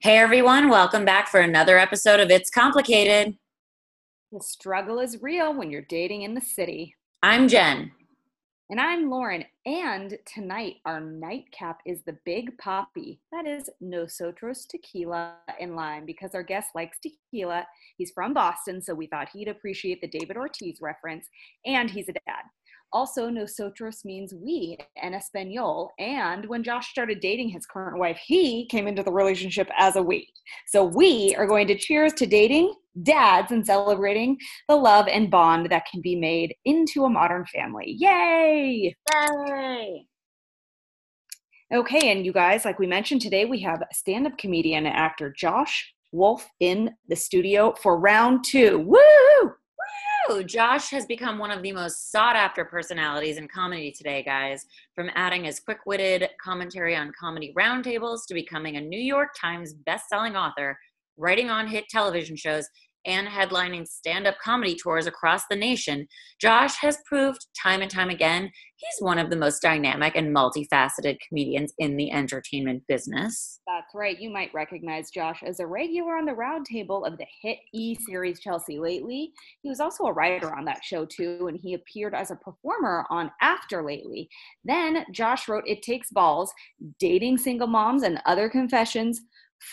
Hey everyone, welcome back for another episode of It's Complicated. The struggle is real when you're dating in the city. I'm Jen. And I'm Lauren. And tonight, our nightcap is the Big Papi. That is Nosotros Tequila and Lime because our guest likes tequila. He's from Boston, so we thought he'd appreciate the David Ortiz reference. And he's a dad. Also, nosotros means we in Espanol. And when Josh started dating his current wife, he came into the relationship as a we. So we are going to cheers to dating dads and celebrating the love and bond that can be made into a modern family. Yay! Yay! Okay, and you guys, like we mentioned today, we have stand up comedian and actor Josh Wolf in the studio for round two. Woo! Josh has become one of the most sought after personalities in comedy today, guys. From adding his quick witted commentary on comedy roundtables to becoming a New York Times best-selling author, writing on hit television shows, and headlining stand up comedy tours across the nation, Josh has proved time and time again he's one of the most dynamic and multifaceted comedians in the entertainment business. That's right. You might recognize Josh as a regular on the roundtable of the hit E series Chelsea Lately. He was also a writer on that show too, and he appeared as a performer on After Lately. Then Josh wrote It Takes Balls Dating Single Moms and Other Confessions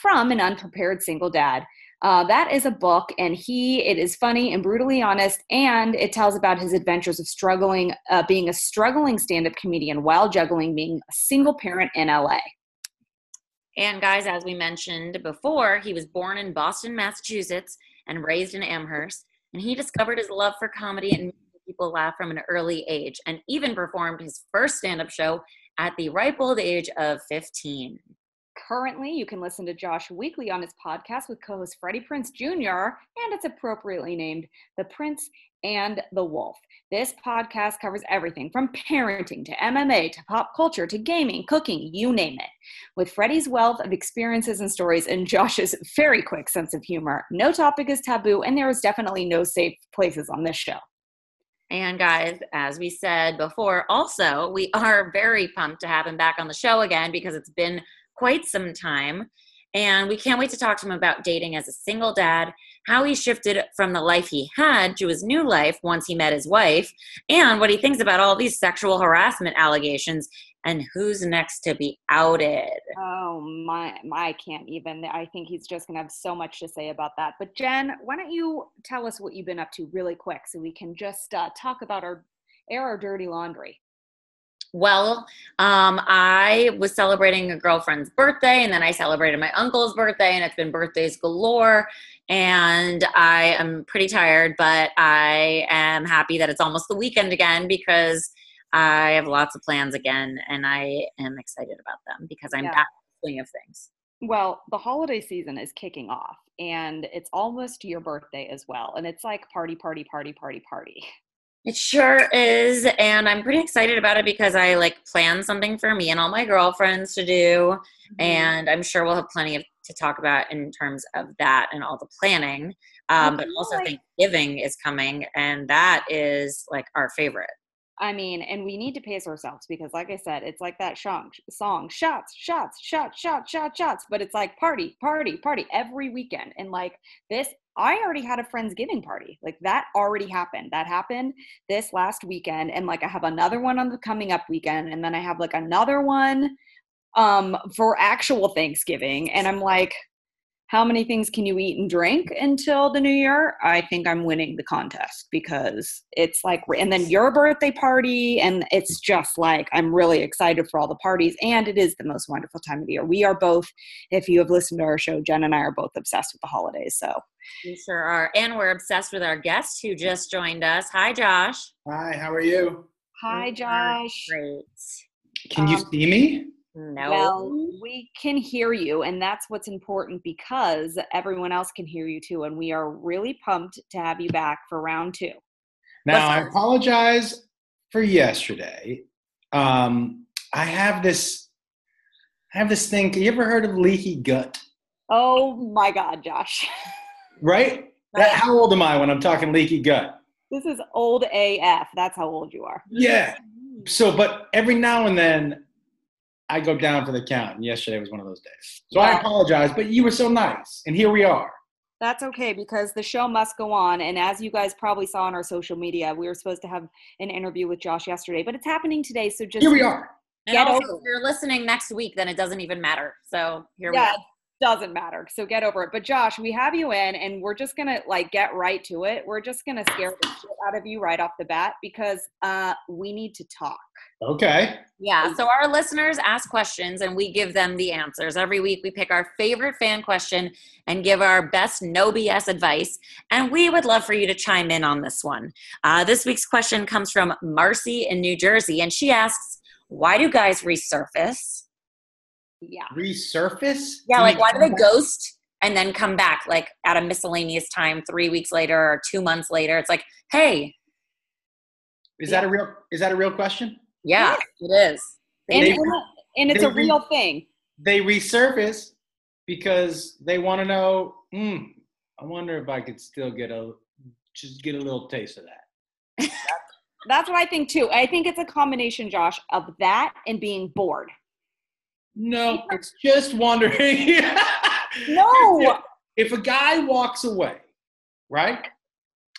from an Unprepared Single Dad. Uh, that is a book, and he it is funny and brutally honest, and it tells about his adventures of struggling, uh, being a struggling stand-up comedian while juggling being a single parent in LA. And guys, as we mentioned before, he was born in Boston, Massachusetts, and raised in Amherst. And he discovered his love for comedy and making people laugh from an early age, and even performed his first stand-up show at the ripe old age of 15. Currently, you can listen to Josh weekly on his podcast with co host Freddie Prinze Jr., and it's appropriately named The Prince and the Wolf. This podcast covers everything from parenting to MMA to pop culture to gaming, cooking, you name it. With Freddie's wealth of experiences and stories and Josh's very quick sense of humor, no topic is taboo, and there is definitely no safe places on this show. And guys, as we said before, also, we are very pumped to have him back on the show again because it's been quite some time. And we can't wait to talk to him about dating as a single dad, how he shifted from the life he had to his new life once he met his wife, and what he thinks about all these sexual harassment allegations and who's next to be outed. Oh my, my I can't even. I think he's just gonna have so much to say about that. But Jen, why don't you tell us what you've been up to really quick, so we can just uh, talk about our air our dirty laundry. Well, um, I was celebrating a girlfriend's birthday, and then I celebrated my uncle's birthday, and it's been birthdays galore. And I am pretty tired, but I am happy that it's almost the weekend again because I have lots of plans again, and I am excited about them because I'm yeah. back in the swing of things. Well, the holiday season is kicking off, and it's almost your birthday as well. And it's like party, party, party, party, party. It sure is. And I'm pretty excited about it because I like plan something for me and all my girlfriends to do. Mm-hmm. And I'm sure we'll have plenty of to talk about in terms of that and all the planning. Um, but also like, Thanksgiving is coming and that is like our favorite. I mean, and we need to pace ourselves because, like I said, it's like that song, song shots, shots, shots, shots, shots, shots. But it's like party, party, party every weekend. And like this I already had a Friendsgiving party. Like that already happened. That happened this last weekend. And like I have another one on the coming up weekend. And then I have like another one um for actual Thanksgiving. And I'm like, how many things can you eat and drink until the new year? I think I'm winning the contest because it's like, and then your birthday party, and it's just like, I'm really excited for all the parties, and it is the most wonderful time of the year. We are both, if you have listened to our show, Jen and I are both obsessed with the holidays. So we sure are. And we're obsessed with our guest who just joined us. Hi, Josh. Hi, how are you? Hi, Josh. Great. Can you um, see me? No. Well, we can hear you, and that's what's important because everyone else can hear you too. And we are really pumped to have you back for round two. Now, I apologize for yesterday. Um, I have this, I have this thing. You ever heard of leaky gut? Oh my God, Josh. right? That, how old am I when I'm talking leaky gut? This is old AF. That's how old you are. Yeah. So, but every now and then I go down for the count. And yesterday was one of those days. So I apologize, but you were so nice. And here we are. That's okay because the show must go on. And as you guys probably saw on our social media, we were supposed to have an interview with Josh yesterday, but it's happening today. So just Here we are. And also, if you're listening next week, then it doesn't even matter. So here yeah, we it doesn't matter. So get over it. But Josh, we have you in, and we're just gonna like get right to it. We're just gonna scare the shit out of you right off the bat because uh, we need to talk. Okay. Yeah, so our listeners ask questions and we give them the answers. Every week we pick our favorite fan question and give our best no BS advice. And we would love for you to chime in on this one. Uh, this week's question comes from Marcy in New Jersey and she asks, Why do guys resurface? Yeah. Resurface? Yeah, like why do they ghost and then come back like at a miscellaneous time three weeks later or two months later? It's like, hey, Is that a real is that a real question? yeah, it is. And, They- and, and it's they a re- real thing. They resurface because they want to know, hmm, I wonder if I could still get a just get a little taste of that. That's what I think too. I think it's a combination, Josh, of that and being bored. No, it's just wondering. No. if a guy walks away, right?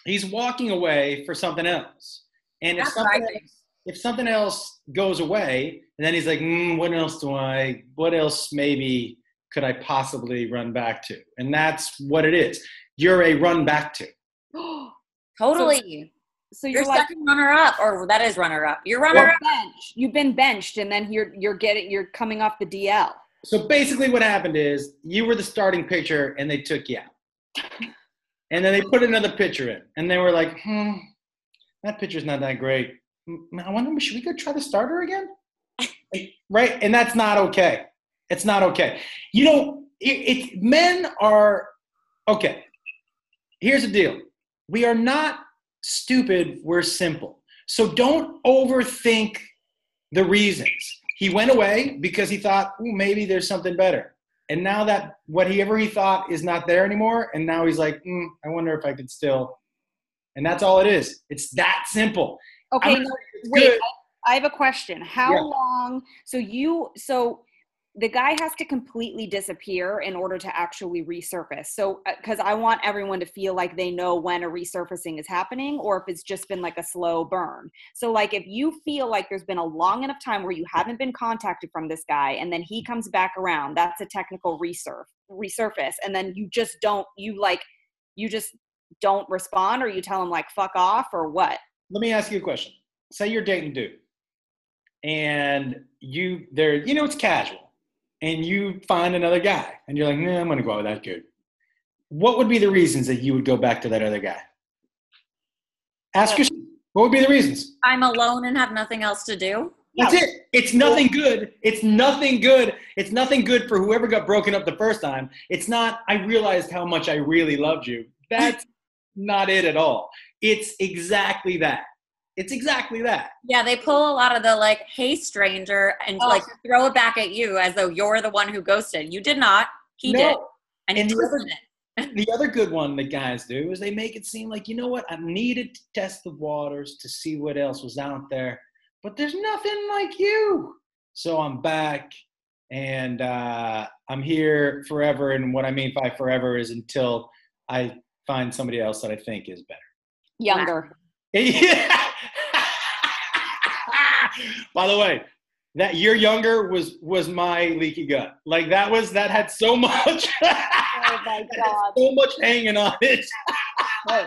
He's walking away for something else, and if That's what I something else, if something else goes away, and then he's like, mm, "What else do I? What else maybe could I possibly run back to?" And that's what it is. You're a run back to. Totally. so You're you're like second runner up, or that is runner up. You're runner you're up. bench. You've been benched, and then you're you're getting you're coming off the DL. So basically, what happened is you were the starting pitcher, and they took you out. And then they put another pitcher in, and they were like, "Hmm, that pitcher's not that great. I wonder, should we go try the starter again?" right? And that's not okay. It's not okay. You know, it, it men are okay. Here's the deal: we are not stupid. We're simple. So don't overthink the reasons. He went away because he thought, Ooh, maybe there's something better. And now that whatever he thought is not there anymore, and now he's like, mm, I wonder if I could still. And that's all it is. It's that simple. Okay, no, wait. good. I have a question. How Yeah. long? So you so the guy has to completely disappear in order to actually resurface. So uh, because I want everyone to feel like they know when a resurfacing is happening, or if it's just been like a slow burn. So like if you feel like there's been a long enough time where you haven't been contacted from this guy, and then he comes back around, that's a technical resurf resurface, and then you just don't you like you just don't respond, or you tell him like fuck off, or what? Let me ask you a question. Say you're dating dude, and you there, you know, it's casual, and you find another guy, and you're like, nah, I'm gonna go out with that dude. What would be the reasons that you would go back to that other guy? Ask uh, yourself. What would be the reasons? I'm alone and have nothing else to do. That's it. It's nothing good. It's nothing good. It's nothing good for whoever got broken up the first time. It's not, I realized how much I really loved you. That's not it at all. It's exactly that. It's exactly that. Yeah, they pull a lot of the like, "Hey, stranger," and Oh. like throw it back at you as though you're the one who ghosted. You did not. He No. did, and, And he the other- it. The other good one the guys do is they make it seem like, you know what, I needed to test the waters to see what else was out there, but there's nothing like you. So I'm back and uh, I'm here forever. And what I mean by forever is until I find somebody else that I think is better. Younger. Yeah. By the way, that year younger was was my leaky gut. Like that was that had so much. Oh my god. so much hanging on it. Hey,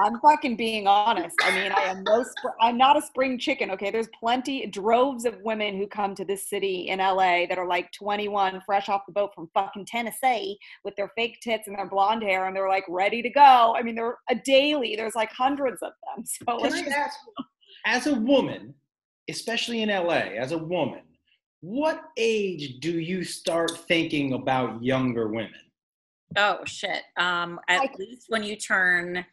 I'm fucking being honest. I mean, I am no, spr- I'm not a spring chicken. Okay, there's plenty, droves of women who come to this city in LA that are like 21, fresh off the boat from fucking Tennessee, with their fake tits and their blonde hair, and they're like ready to go. I mean, they're a daily. There's like hundreds of them. So Can let's just, ask, as a woman, especially in LA, as a woman, what age do you start thinking about younger women? Oh shit. Um, at Like- least when you turn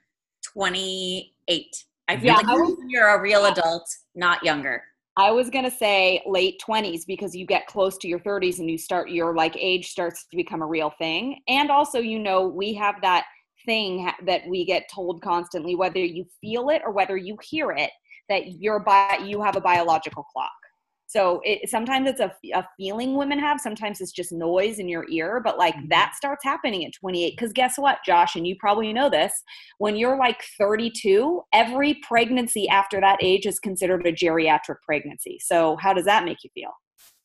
28. I feel Yeah, like I was- you're a real adult, not younger. I was gonna say late 20s because you get close to your 30s and you start your like age starts to become a real thing. And also, you know, we have that thing that we get told constantly, whether you feel it or whether you hear it, that you're bi- you have a biological clock. So it sometimes it's a, a feeling women have, sometimes it's just noise in your ear, but like Mhm. that starts happening at 28. Because guess what, Josh, and you probably know this, when you're like 32, every pregnancy after that age is considered a geriatric pregnancy. So how does that make you feel?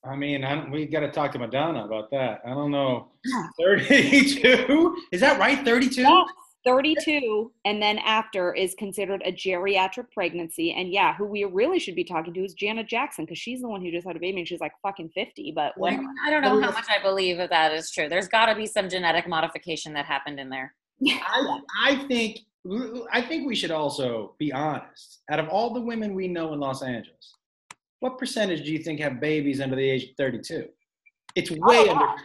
I mean, I don't, we got to talk to Madonna about that. I don't know. 32? Is that right? 32? Yeah. 32 and then after is considered a geriatric pregnancy and yeah who we really should be talking to is janet jackson because she's the one who just had a baby and she's like fucking 50 but I I don't know how much I believe that that is true. There's got to be some genetic modification that happened in there. I, I think I think we should also be honest. Out of all the women we know in Los Angeles, what percentage do you think have babies under the age of 32? It's way Oh, under.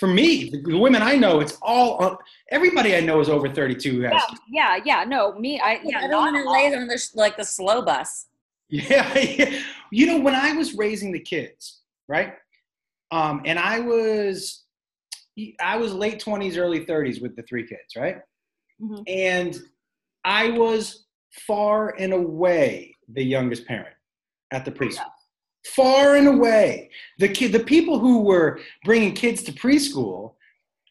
For me, the, the women I know, it's all. on- Everybody I know is over 32 has. yeah yeah yeah no me i yeah Everyone not in a LA on the like the slow bus. Yeah, yeah. You know, when I was raising the kids, right? Um, and I was, I was late twenties, early thirties with the three kids, right? Mhm. And I was far and away the youngest parent at the preschool. Far and away, the kid, the people who were bringing kids to preschool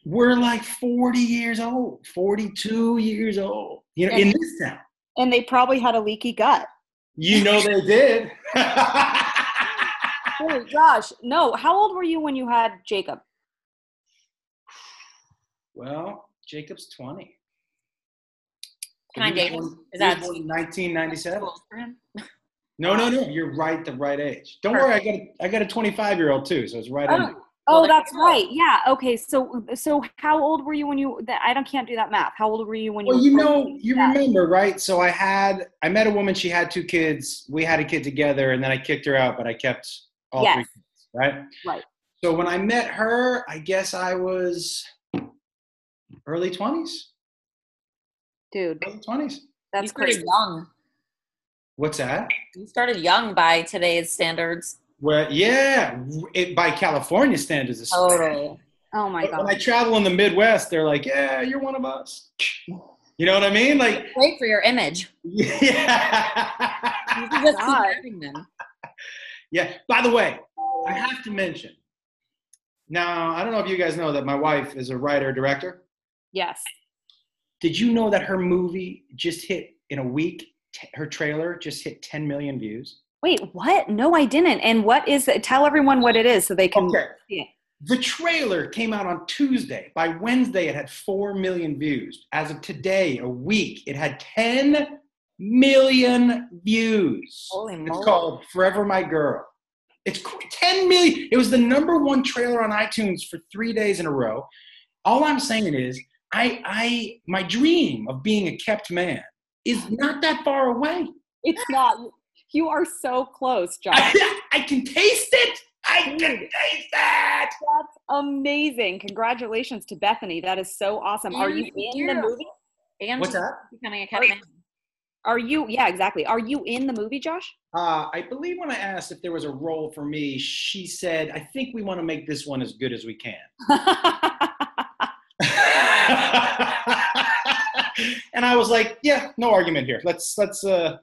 were like 40 years old, 42 years old. You know, in this town. and they probably had a leaky gut You know they did. oh gosh no how old were you when you had jacob well, Jacob's 20. Can I He date him? Is that- 1997? Cool for him. No, no, no. You're right. The right age. Don't worry. I got a, I got a 25 year old too, so it's right. Oh, under. oh Well, that's right yeah okay so so how old were you when you that i don't can't do that math how old were you when you? Well, you you know, you Yeah. remember, right? So I had, I met a woman. She had two kids. We had a kid together, and then I kicked her out, but I kept all Yes. three kids. Right. Right. So when I met her, I guess I was early 20s. dude Early 20s. that's started crazy young. What's that? You started young by today's standards. Well, yeah, it, by California standards. Totally. oh my god when I travel in the Midwest, they're like, "Yeah, you're one of us." You know what I mean? Like, Great for your image. yeah, You should just keep having them. yeah. By the way, I have to mention. Now, I don't know if you guys know that my wife is a writer director. yes Did you know that her movie just hit in a week? T- her trailer just hit 10 million views. Wait, what? No, I didn't. And what is it? Tell everyone what it is so they can. Okay. see it. The trailer came out on Tuesday. By Wednesday, it had 4 million views. As of today, a week, it had 10 million views. Holy moly. It's called Forever My Girl. It's cr- 10 million. It was the number one trailer on iTunes for three days in a row. All I'm saying is, I, I, my dream of being a kept man is not that far away. It's not. You are so close, Josh. I, I can taste it. I can taste it. That's amazing. Congratulations to Bethany. That is so awesome. Are you in the movie? And What's she's that? Becoming a kept man. Are you? Yeah, exactly. Are you in the movie, Josh? Uh, I believe when I asked if there was a role for me, she said, "I think we want to make this one as good as we can." and I was like, "Yeah, no argument here. Let's let's uh,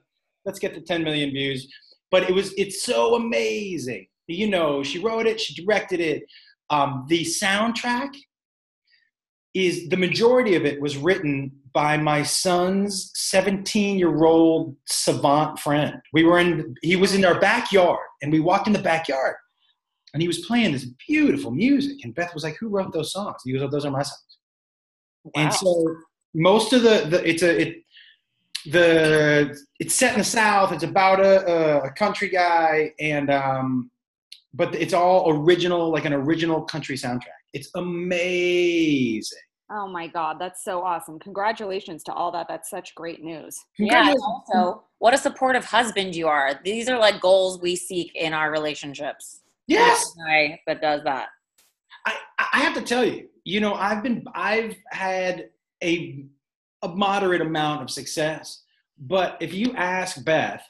let's get the 10 million views." But it was it's so amazing. You know, she wrote it, she directed it. Um, the soundtrack is the majority of it was written by my son's 17 year old savant friend. We were in, he was in our backyard and we walked in the backyard and he was playing this beautiful music. And Beth was like, Who wrote those songs? He goes, oh, Those are my songs. And so most of the, the it's a, it, the, it's set in the South. It's about a, a country guy and, um, but it's all original, like an original country soundtrack. It's amazing. Oh my God, that's so awesome. Congratulations to all that. That's such great news. Yeah, also, what a supportive husband you are. These are like goals we seek in our relationships. Yes. Guy that does that. I, I have to tell you, you know, I've been, I've had a, a moderate amount of success, but if you ask Beth,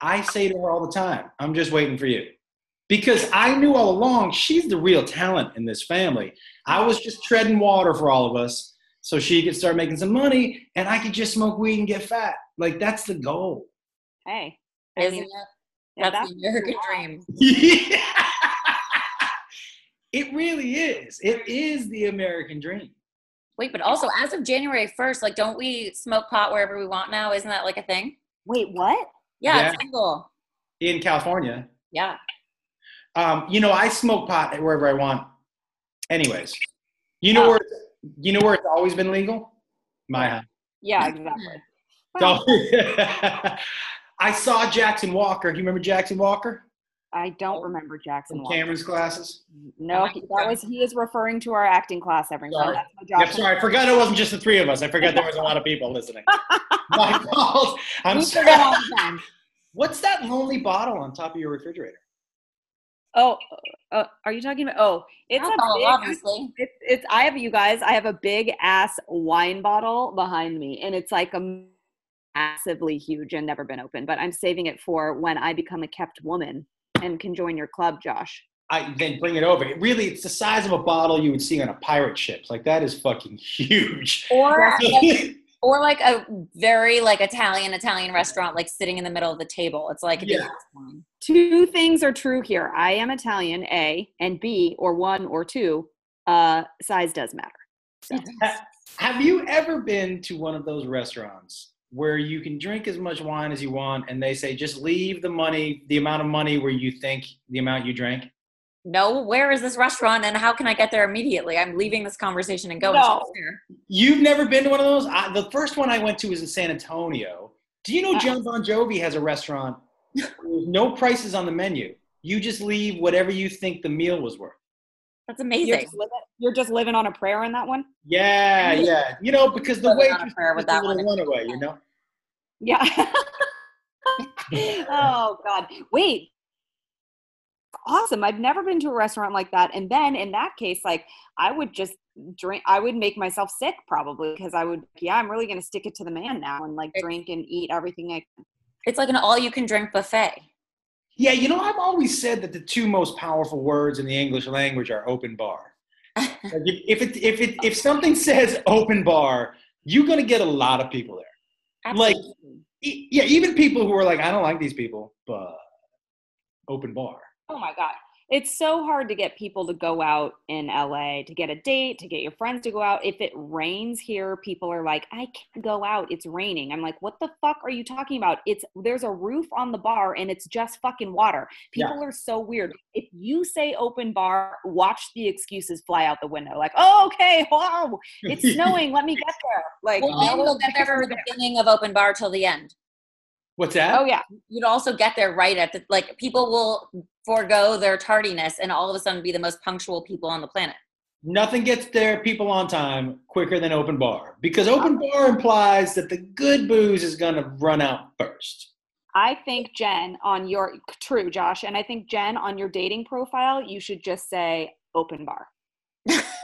I say to her all the time, I'm just waiting for you. Because I knew all along she's the real talent in this family. I was just treading water for all of us so she could start making some money and I could just smoke weed and get fat. Like that's the goal. Hey, I Isn't mean, it? And That's the American dream. Yeah. it really is. It is the American dream. Wait, but also as of January 1st, like, don't we smoke pot wherever we want now? Isn't that like a thing? Wait, what? Yeah, it's legal. In California. Yeah. Um, you know, I smoke pot wherever I want. Anyways, you know where you know where it's always been legal? My house. Yeah, exactly. So, I saw Jackson Walker. You remember Jackson Walker I don't remember Jackson from Cameron's classes? No, he, that was he is referring to our acting class. Everyone. Sorry. That's my Yep, sorry, I forgot it wasn't just the three of us. I forgot there was a lot of people listening. My fault. I'm We sorry. all the time. What's that lonely bottle on top of your refrigerator? Oh, uh, are you talking about? Oh, it's Alcohol, a big. obviously. It's, it's. I have you guys. I have a big ass wine bottle behind me, and it's like a massively huge and never been opened. But I'm saving it for when I become a kept woman and can join your club, Josh. I then bring it over. It really, it's the size of a bottle you would see on a pirate ship. Like that is fucking huge. Or like, or like a very like Italian Italian restaurant, like sitting in the middle of the table. It's like Yeah. one. Two things are true here. I am Italian, A, and B, or one or two. Uh, size does matter. So. Have you ever been to one of those restaurants where you can drink as much wine as you want, and they say just leave the money, the amount of money where you think the amount you drank? No, where is this restaurant and how can I get there immediately? I'm leaving this conversation and going No. You've never been to one of those? I, the first one I went to was in San Antonio. Do you know Uh. Jon Bon Jovi has a restaurant? with no prices on the menu. You just leave whatever you think the meal was worth. That's You're amazing. just, living, you're just living on a prayer in that one? Yeah, yeah. You know, because the way on a waitress prayer with puts that little one. runaway, you know? Yeah. oh God. Wait. Awesome. I've never been to a restaurant like that. And then in that case, like I would just drink I would make myself sick probably because I would yeah, I'm really gonna stick it to the man now and like drink and eat everything I It's like an all you can drink buffet. Yeah, you know, I've always said that the two most powerful words in the English language are open bar. Like if, if it if it if something says open bar, you're gonna get a lot of people there. Like- E- Yeah, even people who are like, I don't like these people, but open bar. Oh my God. It's so hard to get people to go out in LA, to get a date, to get your friends to go out. If it rains here, people are like, I can't go out. It's raining. I'm like, what the fuck are you talking about? It's there's a roof on the bar and it's just fucking water. Yeah. People are so weird. If you say open bar, watch the excuses fly out the window. Like, oh, okay, wow, it's snowing. Let me get there. Like, Well, no and you'll one's get there from the beginning of open bar till the end. What's oh, that? Oh yeah. You'd also get there right at the like people will forego their tardiness and all of a sudden be the most punctual people on the planet. Nothing gets there people on time quicker than open bar because open bar implies that the good booze is gonna run out first. I think Jen on your true Josh, and I think Jen on your dating profile, you should just say open bar.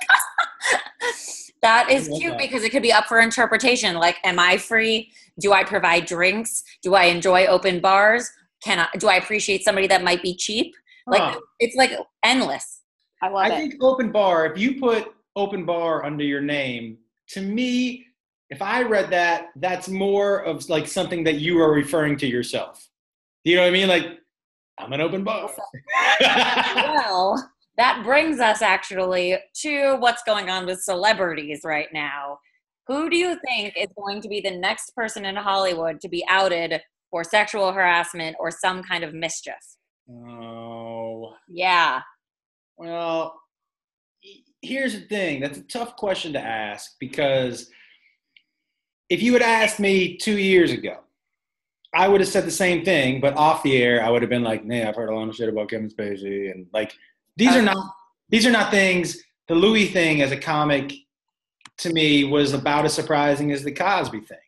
that is cute that. because it could be up for interpretation. Like, am I free? Do I provide drinks? Do I enjoy open bars? Can I do I appreciate somebody that might be cheap? Like Huh. it's like endless. I love I it. think open bar, if you put open bar under your name, to me, if I read that, that's more of like something that you are referring to yourself. You know what I mean? Like, I'm an open bar. well, that brings us actually to what's going on with celebrities right now. Who do you think is going to be the next person in Hollywood to be outed for sexual harassment or some kind of mischief? oh, Yeah. well, here's the thing. That's a tough question to ask because if you had asked me two years ago, I would have said the same thing, but off the air, I would have been like, "Nah, I've heard a lot of shit about Kevin Spacey," and like, these are not these are not things. The Louis thing as a comic, to me, was about as surprising as the Cosby thing.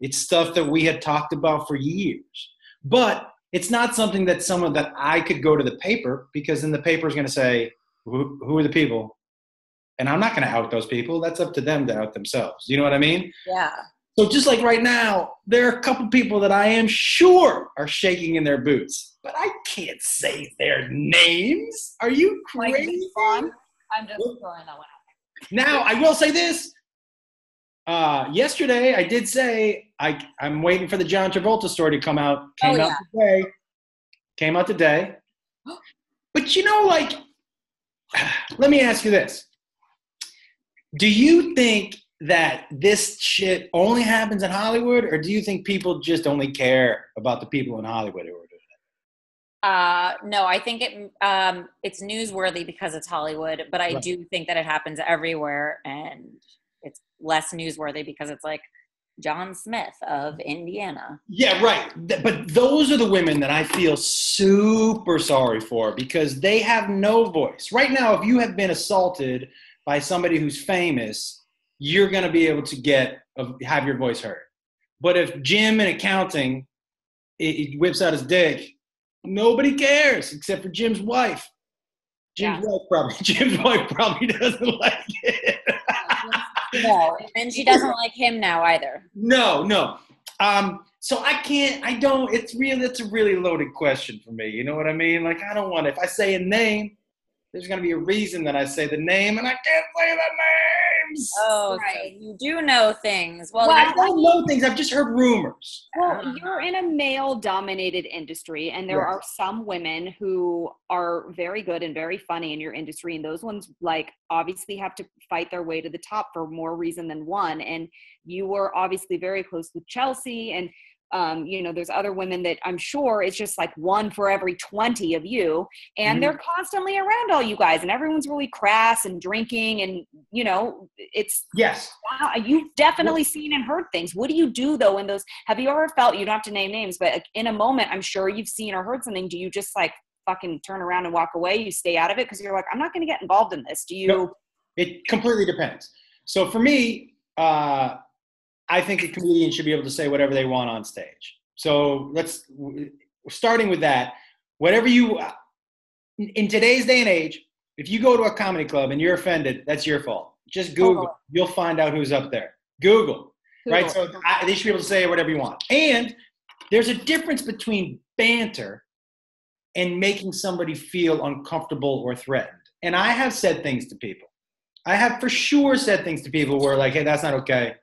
It's stuff that we had talked about for years, but it's not something that someone that I could go to the paper because then the paper is going to say, who, "Who are the people?" And I'm not going to out those people. That's up to them to out themselves. You know what I mean? Yeah. So just like right now, there are a couple people that I am sure are shaking in their boots, but I can't say their names. Are you crazy? I'm just throwing that one out. Now I will say this. Uh, yesterday I did say I I'm waiting for the John Travolta story to come out. Came Oh, out today. Came out today. But you know, like, let me ask you this. Do you think that this shit only happens in Hollywood, or do you think people just only care about the people in Hollywood who are doing it? Uh, no, I think it um, it's newsworthy because it's Hollywood, but I Right. do think that it happens everywhere, and it's less newsworthy because it's like John Smith of Indiana. Yeah, right. But those are the women that I feel super sorry for because they have no voice. Right now, if you have been assaulted by somebody who's famous, you're going to be able to get have your voice heard. But if Jim in accounting he whips out his dick, nobody cares except for Jim's wife. Jim's wife probably Jim's wife probably doesn't like it. No, and she doesn't like him now either. No, no. Um, so I can't. I don't. It's real. It's a really loaded question for me. You know what I mean? Like I don't want. If I say a name, there's gonna be a reason that I say the name, and I can't say the names. Oh, so Right. you do know things. Well, Well, I don't know things. I've just heard rumors. Well, ah. you're in a male dominated industry, and there Yes. are some women who are very good and very funny in your industry. And those ones, like, obviously have to fight their way to the top for more reason than one. And you were obviously very close with Chelsea. And, um, you know, there's other women that I'm sure it's just like one for every 20 of you. And Mhm. they're constantly around all you guys, and everyone's really crass and drinking. And, you know, it's Yes. Wow, you've definitely seen and heard things. What do you do though in those? Have you ever felt you don't have to name names, but in a moment, I'm sure you've seen or heard something. Do you just like fucking turn around and walk away? You stay out of it because you're like, I'm not going to get involved in this. Do you? No. It completely depends. So for me, uh, I think a comedian should be able to say whatever they want on stage. So let's starting with that. Whatever you in today's day and age, if you go to a comedy club and you're offended, that's your fault. Just Google. Totally. You'll find out who's up there. Google. right? So I, they should be able to say whatever you want. And there's a difference between banter and making somebody feel uncomfortable or threatened. And I have said things to people. I have for sure said things to people where like, hey, that's not okay,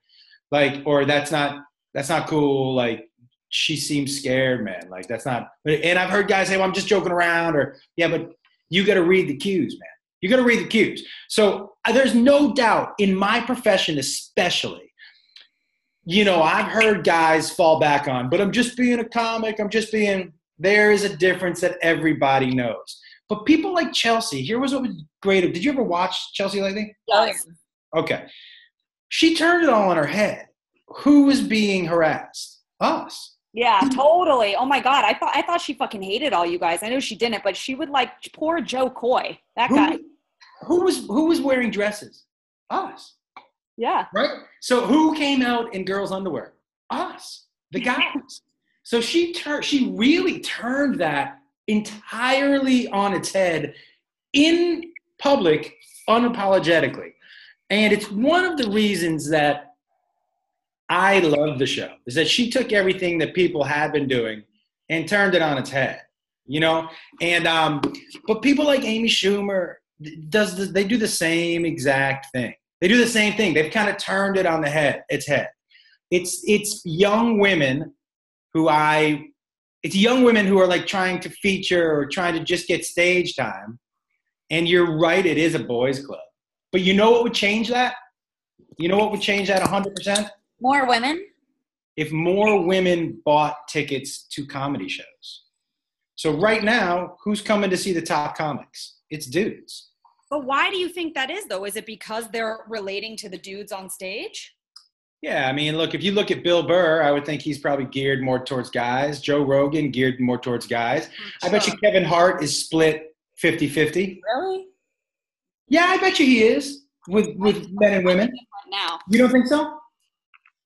like, or that's not that's not cool. Like, she seems scared, man. Like, that's not. And I've heard guys say, well, I'm just joking around, or yeah, but you got to read the cues, man. You got to read the cues. So uh, there's no doubt in my profession, especially you know, I've heard guys fall back on, but I'm just being a comic. I'm just being, there is a difference that everybody knows. But people like Chelsea, here was what was great. Did you ever watch Chelsea lately? Yes. Okay. She turned it all on her head. Who was being harassed? Us. Yeah, totally. Oh my god, I thought I thought she fucking hated all you guys. I know she didn't, but she would like poor Jo Koy. That guy. Who, who was who was wearing dresses? Us. Yeah. right? So who came out in girls' underwear? Us, the guys. so she turned. She really turned that entirely on its head in public, unapologetically, and it's one of the reasons that I love the show is that she took everything that people had been doing and turned it on its head. You know, and um, but people like Amy Schumer does the, they do the same exact thing. They do the same thing. They've kind of turned it on the head, its head. It's it's young women who I it's young women who are like trying to feature or trying to just get stage time. And you're right, it is a boys club. But you know what would change that? You know what would change that 100%? More women. If more women bought tickets to comedy shows. So right now, who's coming to see the top comics? It's dudes. But why do you think that is though? Is it because they're relating to the dudes on stage? Yeah, I mean, look, if you look at Bill Burr, I would think he's probably geared more towards guys. Joe Rogan geared more towards guys. I bet you Kevin Hart is split 50-50. Really? Yeah, I bet you he is with with men and women. now. You don't think so?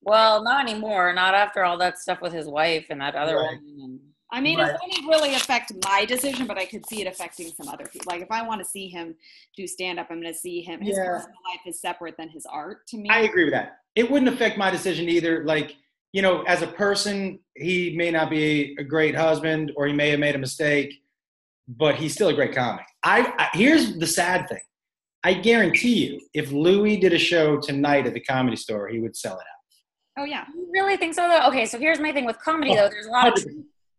Well, not anymore. Not after all that stuff with his wife and that other Right. woman. And I mean, Right. it wouldn't really affect my decision, but I could see it affecting some other people. Like if I want to see him do stand up, I'm going to see him. His Yeah. personal life is separate than his art to me. I agree with that. It wouldn't affect my decision either. Like, you know, as a person, he may not be a great husband or he may have made a mistake, but he's still a great comic. I, I here's the sad thing. I guarantee you, if Louis did a show tonight at the comedy store, he would sell it out. oh yeah. you really think so though? Okay, so here's my thing with comedy though. There's a lot of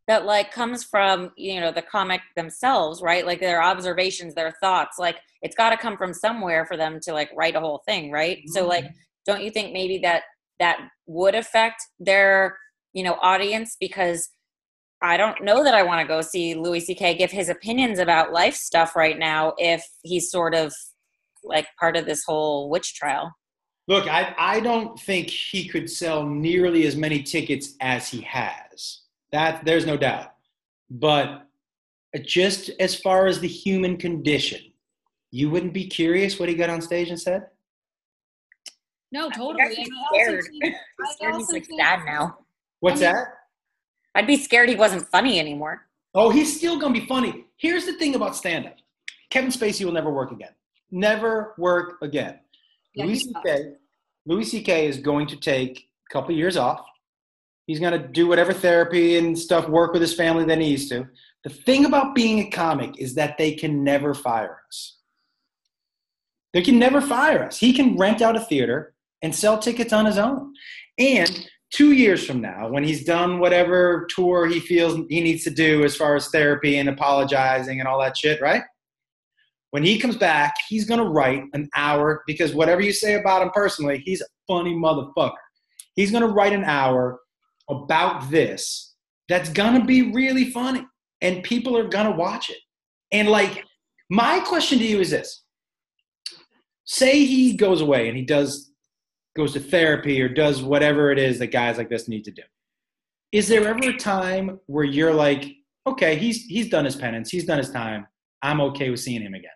that like comes from you know the comic themselves right like their observations their thoughts like it's got to come from somewhere for them to like write a whole thing right mm-hmm. so like don't you think maybe that that would affect their you know audience because I don't know that I want to go see Louis C.K. give his opinions about life stuff right now if he's sort of like part of this whole witch trial. Look, I, I don't think he could sell nearly as many tickets as he has. That there's no doubt. But uh, just as far as the human condition, you wouldn't be curious what he got on stage and said? No, totally. I'm scared. I'm scared he's like sad now. What's I mean, that? I'd be scared he wasn't funny anymore. Oh, he's still gonna be funny. Here's the thing about stand-up: Kevin Spacey will never work again. Never work again. Yeah, Louis C.K. Louis C.K. is going to take a couple years off. He's going to do whatever therapy and stuff, work with his family that he needs to. The thing about being a comic is that they can never fire us. They can never fire us. He can rent out a theater and sell tickets on his own. And two years from now, when he's done whatever tour he feels he needs to do as far as therapy and apologizing and all that shit, right? When he comes back, he's gonna write an hour because whatever you say about him personally, he's a funny motherfucker. He's gonna write an hour about this that's gonna be really funny and people are gonna watch it. And like, my question to you is this say he goes away and he does goes to therapy or does whatever it is that guys like this need to do. Is there ever a time where you're like, okay, he's he's done his penance, he's done his time. I'm okay with seeing him again.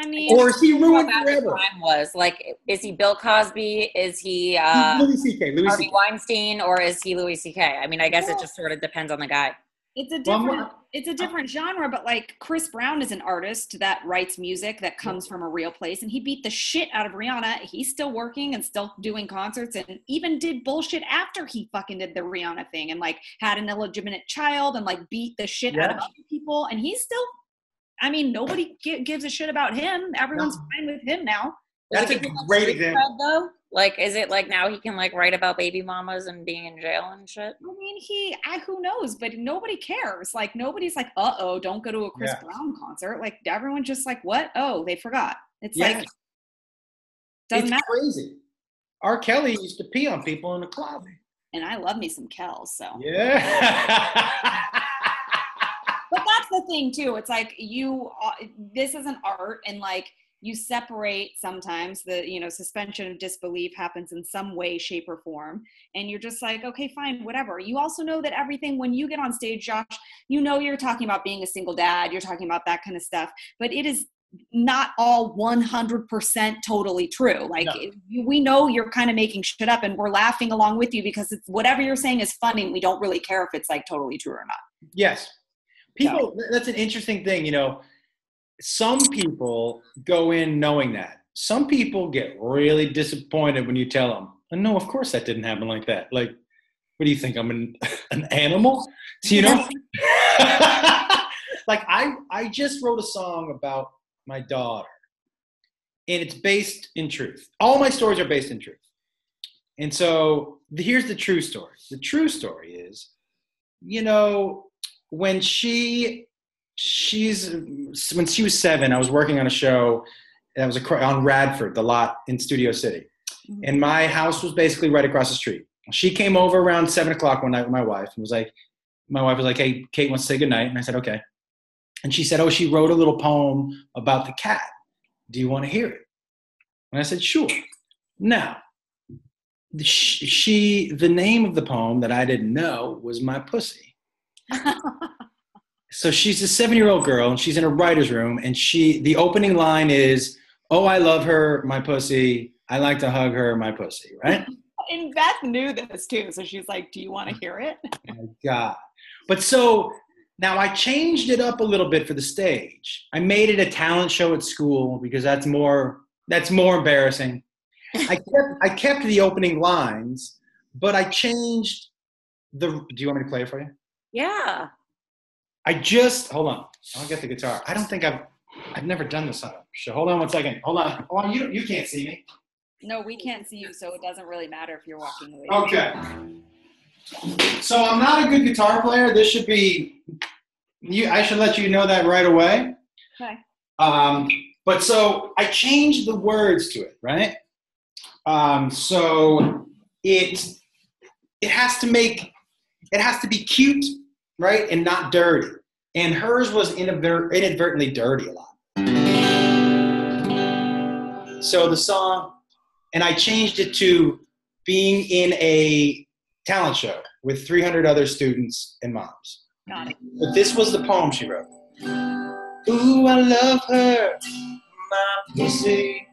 I mean, or is he ruined forever? Time was like, is he Bill Cosby? Is he uh, Louis C.K. Louis Harvey Weinstein, or is he Louis C.K.? I mean, I guess it just sort of depends on the guy. It's a different it's a different genre, but like Chris Brown is an artist that writes music that comes from a real place and he beat the shit out of Rihanna. He's still working and still doing concerts and even did bullshit after he fucking did the Rihanna thing and like had an illegitimate child and like beat the shit yeah. out of other people and he's still I mean, nobody gives a shit about him. Everyone's no. fine with him now. That's a great example. Though? Like, is it like now he can like write about baby mamas and being in jail and shit? I mean, he, I, who knows? But nobody cares. Like, nobody's like, uh oh, don't go to a Chris yeah. Brown concert. Like, everyone's just like, what? Oh, they forgot. It's like, doesn't it's matter. crazy. R. Kelly used to pee on people in the club. And I love me some Kel, so. Yeah. the thing, too. It's like, you, uh, this is an art, and like, you separate sometimes the you know suspension of disbelief happens in some way shape or form and you're just like okay fine whatever you also know that everything when you get on stage josh you know you're talking about being a single dad you're talking about that kind of stuff but it is not all 100% totally true like no. we know you're kind of making shit up and we're laughing along with you because it's whatever you're saying is funny we don't really care if it's like totally true or not yes people so. that's an interesting thing you know some people go in knowing that. Some people get really disappointed when you tell them, oh, no, of course that didn't happen like that. Like, what do you think? I'm an, an animal? So, you know? like, I, I just wrote a song about my daughter, and it's based in truth. All my stories are based in truth. And so here's the true story. The true story is, you know, when she she's when she was seven. I was working on a show that was on Radford, the lot in Studio City, mm-hmm. and my house was basically right across the street. She came over around seven o'clock one night with my wife and was like, my wife was like, "Hey, Kate wants to say goodnight," and I said, "Okay." And she said, "Oh, she wrote a little poem about the cat. Do you want to hear it?" And I said, "Sure." Now, she the name of the poem that I didn't know was my pussy. So she's a seven year old girl and she's in a writer's room and she the opening line is oh i love her my pussy. I like to hug her my pussy right? And beth knew this too so she's like do you want to hear it? Oh my god. But so now i changed it up a little bit for the stage. I made it a talent show at school because that's more that's more embarrassing. I kept i kept the opening lines but i changed the do you want me to play it for you yeah I just hold on. I'll get the guitar. I don't think I've I've never done this on a show. Hold on one second. Hold on. Hold on. You you can't see me. No, we can't see you, so it doesn't really matter if you're walking away. Okay. So I'm not a good guitar player. This should be you. I should let you know that right away. Okay. Um, but so I changed the words to it, right? Um, so it it has to make it has to be cute, right, and not dirty. And hers was inadver- inadvertently dirty a lot. So the song, and I changed it to being in a talent show with 300 other students and moms. Got it. But this was the poem she wrote. Ooh, I love her, my pussy.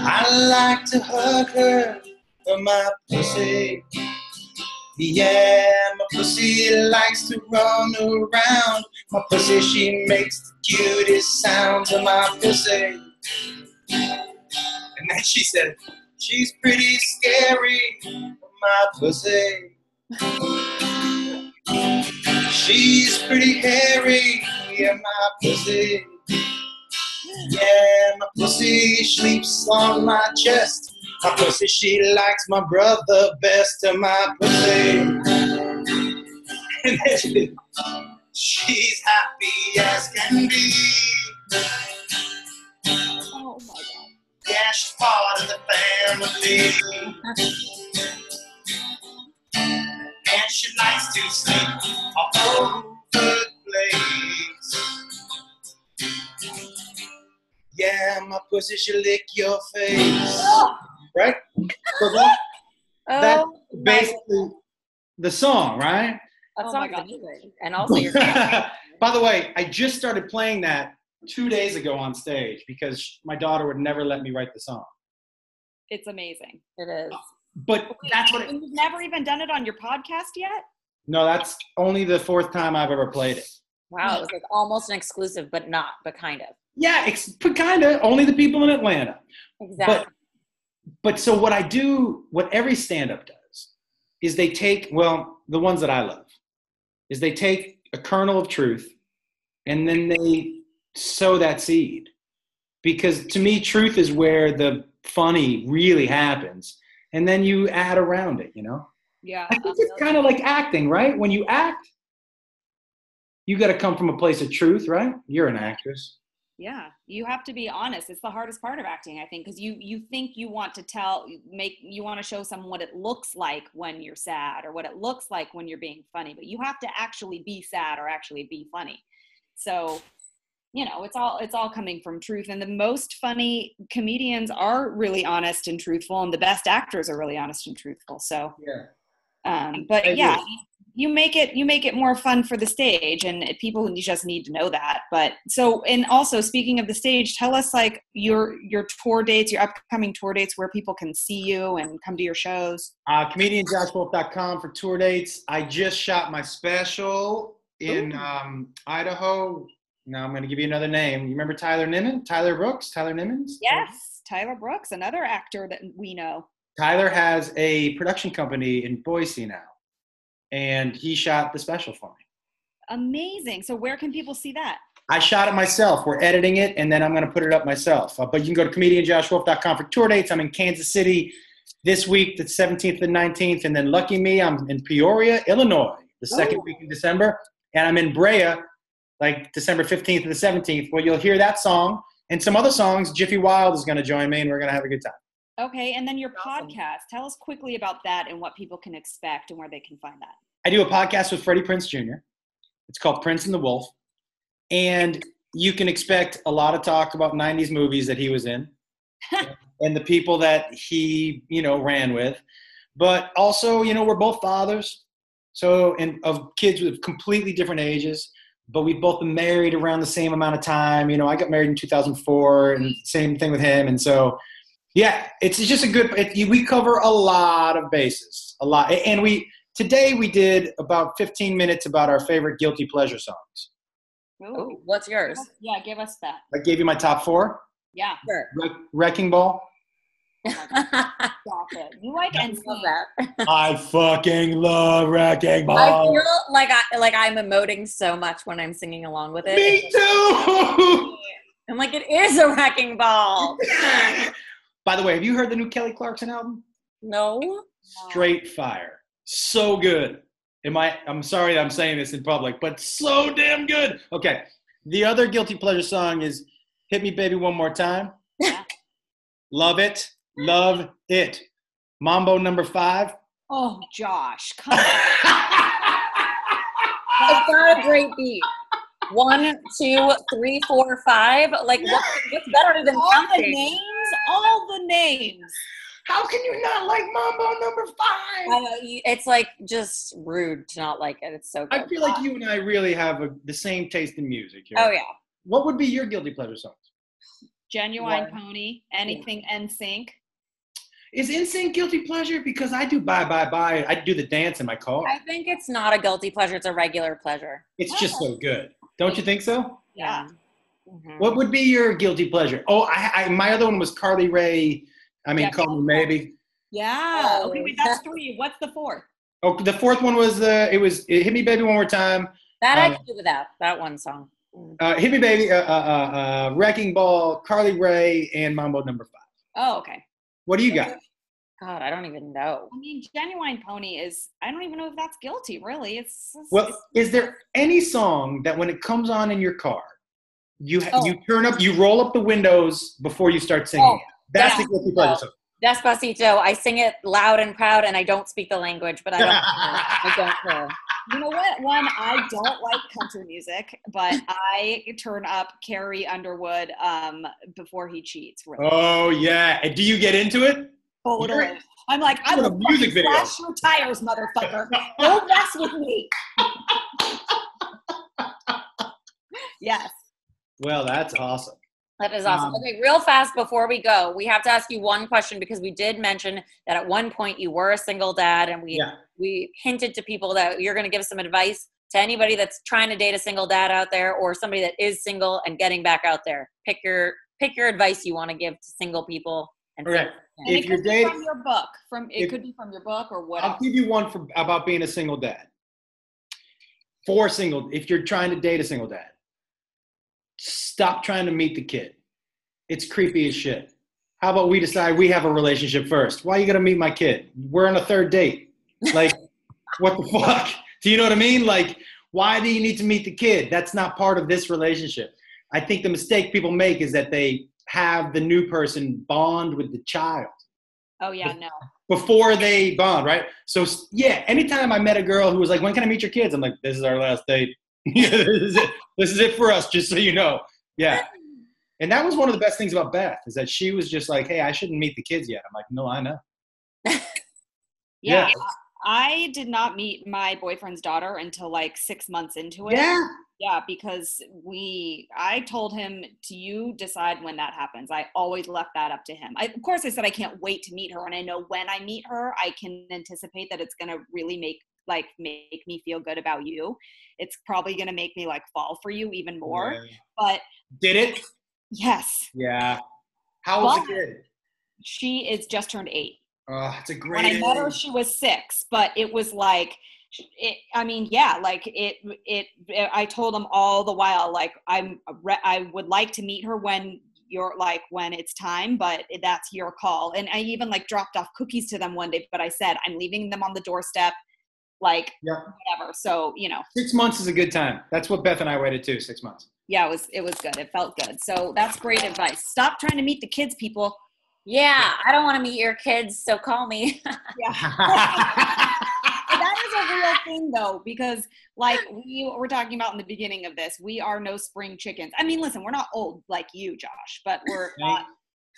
I like to hug her, my pussy. Yeah, my pussy likes to run around. My pussy, she makes the cutest sounds of my pussy. And then she said, She's pretty scary, my pussy. She's pretty hairy, yeah, my pussy. Yeah, my pussy sleeps on my chest. My pussy, she likes my brother best to my pussy. And she's happy as can be. Oh my god. Yeah, she's part of the family. And she likes to sleep all over the place. Yeah, my pussy should lick your face. Right? So that, That- Oh, basically the song, right? that Oh my song's God. amazing. And also, you're By the way, I just started playing that two days ago on stage because my daughter would never let me write the song. It's amazing. it is. But that's what it, you've never even done it on your podcast yet? no, that's only the fourth time I've ever played it. Wow, it was like almost an exclusive, but not, but kind of. Yeah, it's kind of only the people in Atlanta. Exactly. But so what I do, what every stand-up does, is they take well, the ones that I love, is they take a kernel of truth, and then they sow that seed. Because to me, truth is where the funny really happens, and then you add around it. You know, Yeah. I think it's kind of like acting, right? When you act, you got to come from a place of truth, right? You're an actress. Yeah, you have to be honest. It's the hardest part of acting, I think, because you you think you want to tell, make you want to show someone what it looks like when you're sad or what it looks like when you're being funny, but you have to actually be sad or actually be funny. So, you know, it's all it's all coming from truth, and the most funny comedians are really honest and truthful, and the best actors are really honest and truthful. So, Yeah. um, but I yeah, agree. You make it you make it more fun for the stage, and people just need to know that. But so, and also speaking of the stage, tell us like your your tour dates, your upcoming tour dates, where people can see you and come to your shows. Uh, comedianjoshwolf.com for tour dates. I just shot my special in um, Idaho. Now I'm going to give you another name. You remember Tyler Niman? Tyler Brooks? Tyler Nimmons? Yes, Tyler Brooks, another actor that we know. Tyler has a production company in Boise now, and he shot the special for me. Amazing. So where can people see that? I shot it myself. We're editing it, and then I'm going to put it up myself. Uh, but you can go to comedianjoshwolf.com for tour dates. I'm in Kansas City this week, the 17th and 19th, and then lucky me, I'm in Peoria, Illinois, the second week in December, and I'm in Brea, like December 15th and the 17th, where you'll hear that song and some other songs. Jiffy Wild is going to join me, and we're going to have a good time. Okay, and then your Awesome. podcast. Tell us quickly about that and what people can expect and where they can find that. I do a podcast with Freddie Prinze Jr. It's called Prinze and the Wolf. And you can expect a lot of talk about 90s movies that he was in and the people that he, you know, ran with. But also, you know, we're both fathers. So, and of kids with completely different ages, but we've both been married around the same amount of time. You know, I got married in 2004 and same thing with him. And so, yeah, it's just a good, it, we cover a lot of bases, a lot. And we, today we did about 15 minutes about our favorite guilty pleasure songs. Ooh, oh. what's yours? Yeah, give us that. I gave you my top four. Yeah, Sure. Wreck- Wrecking Ball. I stop it. You like and love that. I fucking love Wrecking Ball. I feel like I like I'm emoting so much when I'm singing along with it. Me too. I'm like, it is a wrecking ball. By the way, have you heard the new Kelly Clarkson album? No. Straight fire. So good. Am I? I'm sorry I'm saying this in public, but so damn good. Okay. The other guilty pleasure song is "Hit Me, Baby, One More Time." Yeah. Love it. Love it. Mambo number five. Oh, Josh, come on. It's not a great beat. One, two, three, four, five. Like what, what's better than all the counting? names, all the names. How can you not like Mambo number five? I know, you- It's like just rude to not like it. It's so good. I feel like you and I really have a, the same taste in music. Here. Oh yeah, What would be your guilty pleasure songs? Ginuwine One. pony. Anything NSYNC. Is NSYNC guilty pleasure? Because I do bye bye bye. I do the dance in my car. I think it's not a guilty pleasure. It's a regular pleasure. It's just oh. so good. Don't you think so? Yeah. Mhm. What would be your guilty pleasure? Oh, I, I my other one was Carly Rae. I mean, Yeah. Call Me Maybe. Yeah. Oh. Okay, wait, that's three. What's the fourth? Oh, the fourth one was uh, it was it Hit Me Baby One More Time. That I Um, can do without. That one song. Mm. Uh, Hit Me Baby, uh, uh, uh, uh, Wrecking Ball, Carly Rae, and Mambo Number Five. Oh, okay. What do you got? God, I don't even know. I mean, Ginuwine pony is. I don't even know if that's guilty. Really, it's. it's- Well, is there any song that when it comes on in your car, you Oh. you turn up, you roll up the windows before you start singing? Oh? That's yeah. the guilty pleasure song. Despacito. I sing it loud and proud, and I don't speak the language, but I don't. care. I don't care. You know what? One, I don't like country music, but I turn up Carrie Underwood um, before he cheats. Really, Oh yeah. And do you get into it? totally. I'm like, I What a will music video. slash your tires, motherfucker. Don't mess with me. yes. Well, that's awesome. That is awesome. Um, okay, real fast before we go, we have to ask you one question because we did mention that at one point you were a single dad, and we Yeah. we hinted to people that you're going to give some advice to anybody that's trying to date a single dad out there, or somebody that is single and getting back out there. Pick your pick your advice you want to give to single people. And Correct. And If it you're dating- from your book, from it If- could be from your book or whatever. I'll give you one for about being a single dad. For single, if you're trying to date a single dad, stop trying to meet the kid. It's creepy as shit. How about we decide we have a relationship first? Why are you gonna meet my kid? We're on a third date. Like, what the fuck? Do you know what I mean? Like, why do you need to meet the kid? That's not part of this relationship. I think the mistake people make is that they have the new person bond with the child oh yeah, no. before they bond, right? So yeah, anytime I met a girl who was like, "When can I meet your kids?" I'm like, "This is our last date. this is it. This is it for us, just so you know." Yeah, and that was one of the best things about Beth is that she was just like, "Hey, I shouldn't meet the kids yet." I'm like, "No, I know." Yeah. Yeah. I did not meet my boyfriend's daughter until like six months into it. Yeah, Yeah, because we, I told him to you decide when that happens. I always left that up to him. I, of course, I said I can't wait to meet her, and I know when I meet her, I can anticipate that it's gonna really make like make me feel good about you. It's probably gonna make me like fall for you even more. Yeah. But Did it? yes, Yeah. How the But- kid? she is just turned eight. Oh, it's a great when. I met her, she was six, but it was like, it, I mean, yeah, like it, it, I told them all the while, like I'm, I would like to meet her when you're like, when it's time, but that's your call. And I even like dropped off cookies to them one day, but I said, I'm leaving them on the doorstep, like Yeah. whatever. So, you know, Six months is a good time. That's what Beth and I waited too. Six months. yeah, it was, it was good. It felt good. So that's great advice. Stop trying to meet the kids, people. Yeah, I don't want to meet your kids, so call me. Yeah. that is a real thing though because like we were talking about in the beginning of this we are no spring chickens i mean listen we're not old like you josh but we're not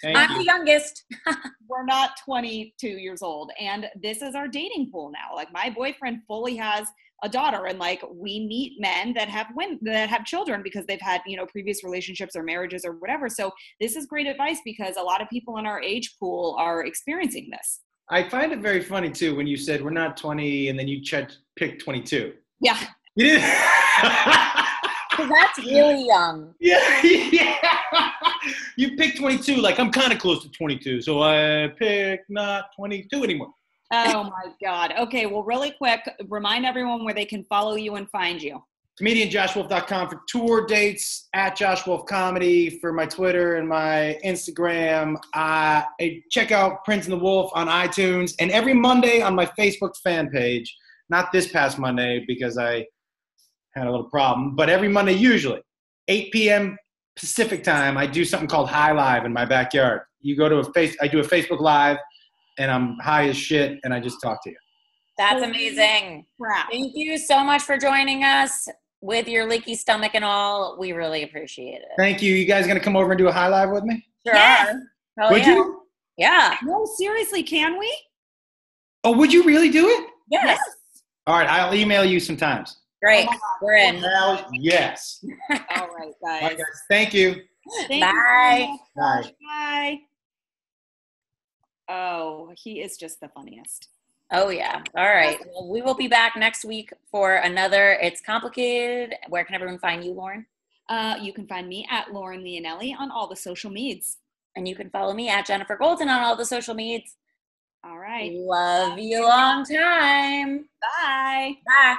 Thank I'm you. the youngest. we're not 22 years old and this is our dating pool now like my boyfriend fully has a daughter and like we meet men that have women that have children because they've had you know previous relationships or marriages or whatever so this is great advice because a lot of people in our age pool are experiencing this I find it very funny too when you said we're not 20 and then you ch- picked 22. yeah You did. that's really young. yeah, yeah. You pick 22. Like I'm kind of close to 22, so I pick not 22 anymore. Oh my God. Okay. Well, really quick, remind everyone where they can follow you and find you. comedianjoshwolf.com for tour dates at Josh Wolf Comedy for my Twitter and my Instagram. Uh, check out Prinze and the Wolf on iTunes and every Monday on my Facebook fan page. Not this past Monday because I had a little problem, but every Monday usually 8 p.m. Pacific time, I do something called High Live in my backyard. You go to a face, I do a Facebook Live, and I'm high as shit, and I just talk to you. That's amazing. Crap. Thank you so much for joining us with your leaky stomach and all. We really appreciate it. Thank you. You guys gonna come over and do a High Live with me? Sure Yes. are. Hell would yeah. you? Yeah. No, seriously, can we? Oh, would you really do it? Yes. All right, I'll email you sometimes. Great. Oh. We're in. Hell yes. All right, guys. All right, guys. guys. Thank you. Thank you so Bye. much, Bye. Bye. Oh, he is just the funniest. Oh yeah. All right. Well, we will be back next week for another It's Complicated. Where can everyone find you, Lauren? Uh, you can find me at Lauren Leonelli on all the social medias. And you can follow me at Jennifer Golden on all the social medias. All right. Love you long time. Bye. Bye.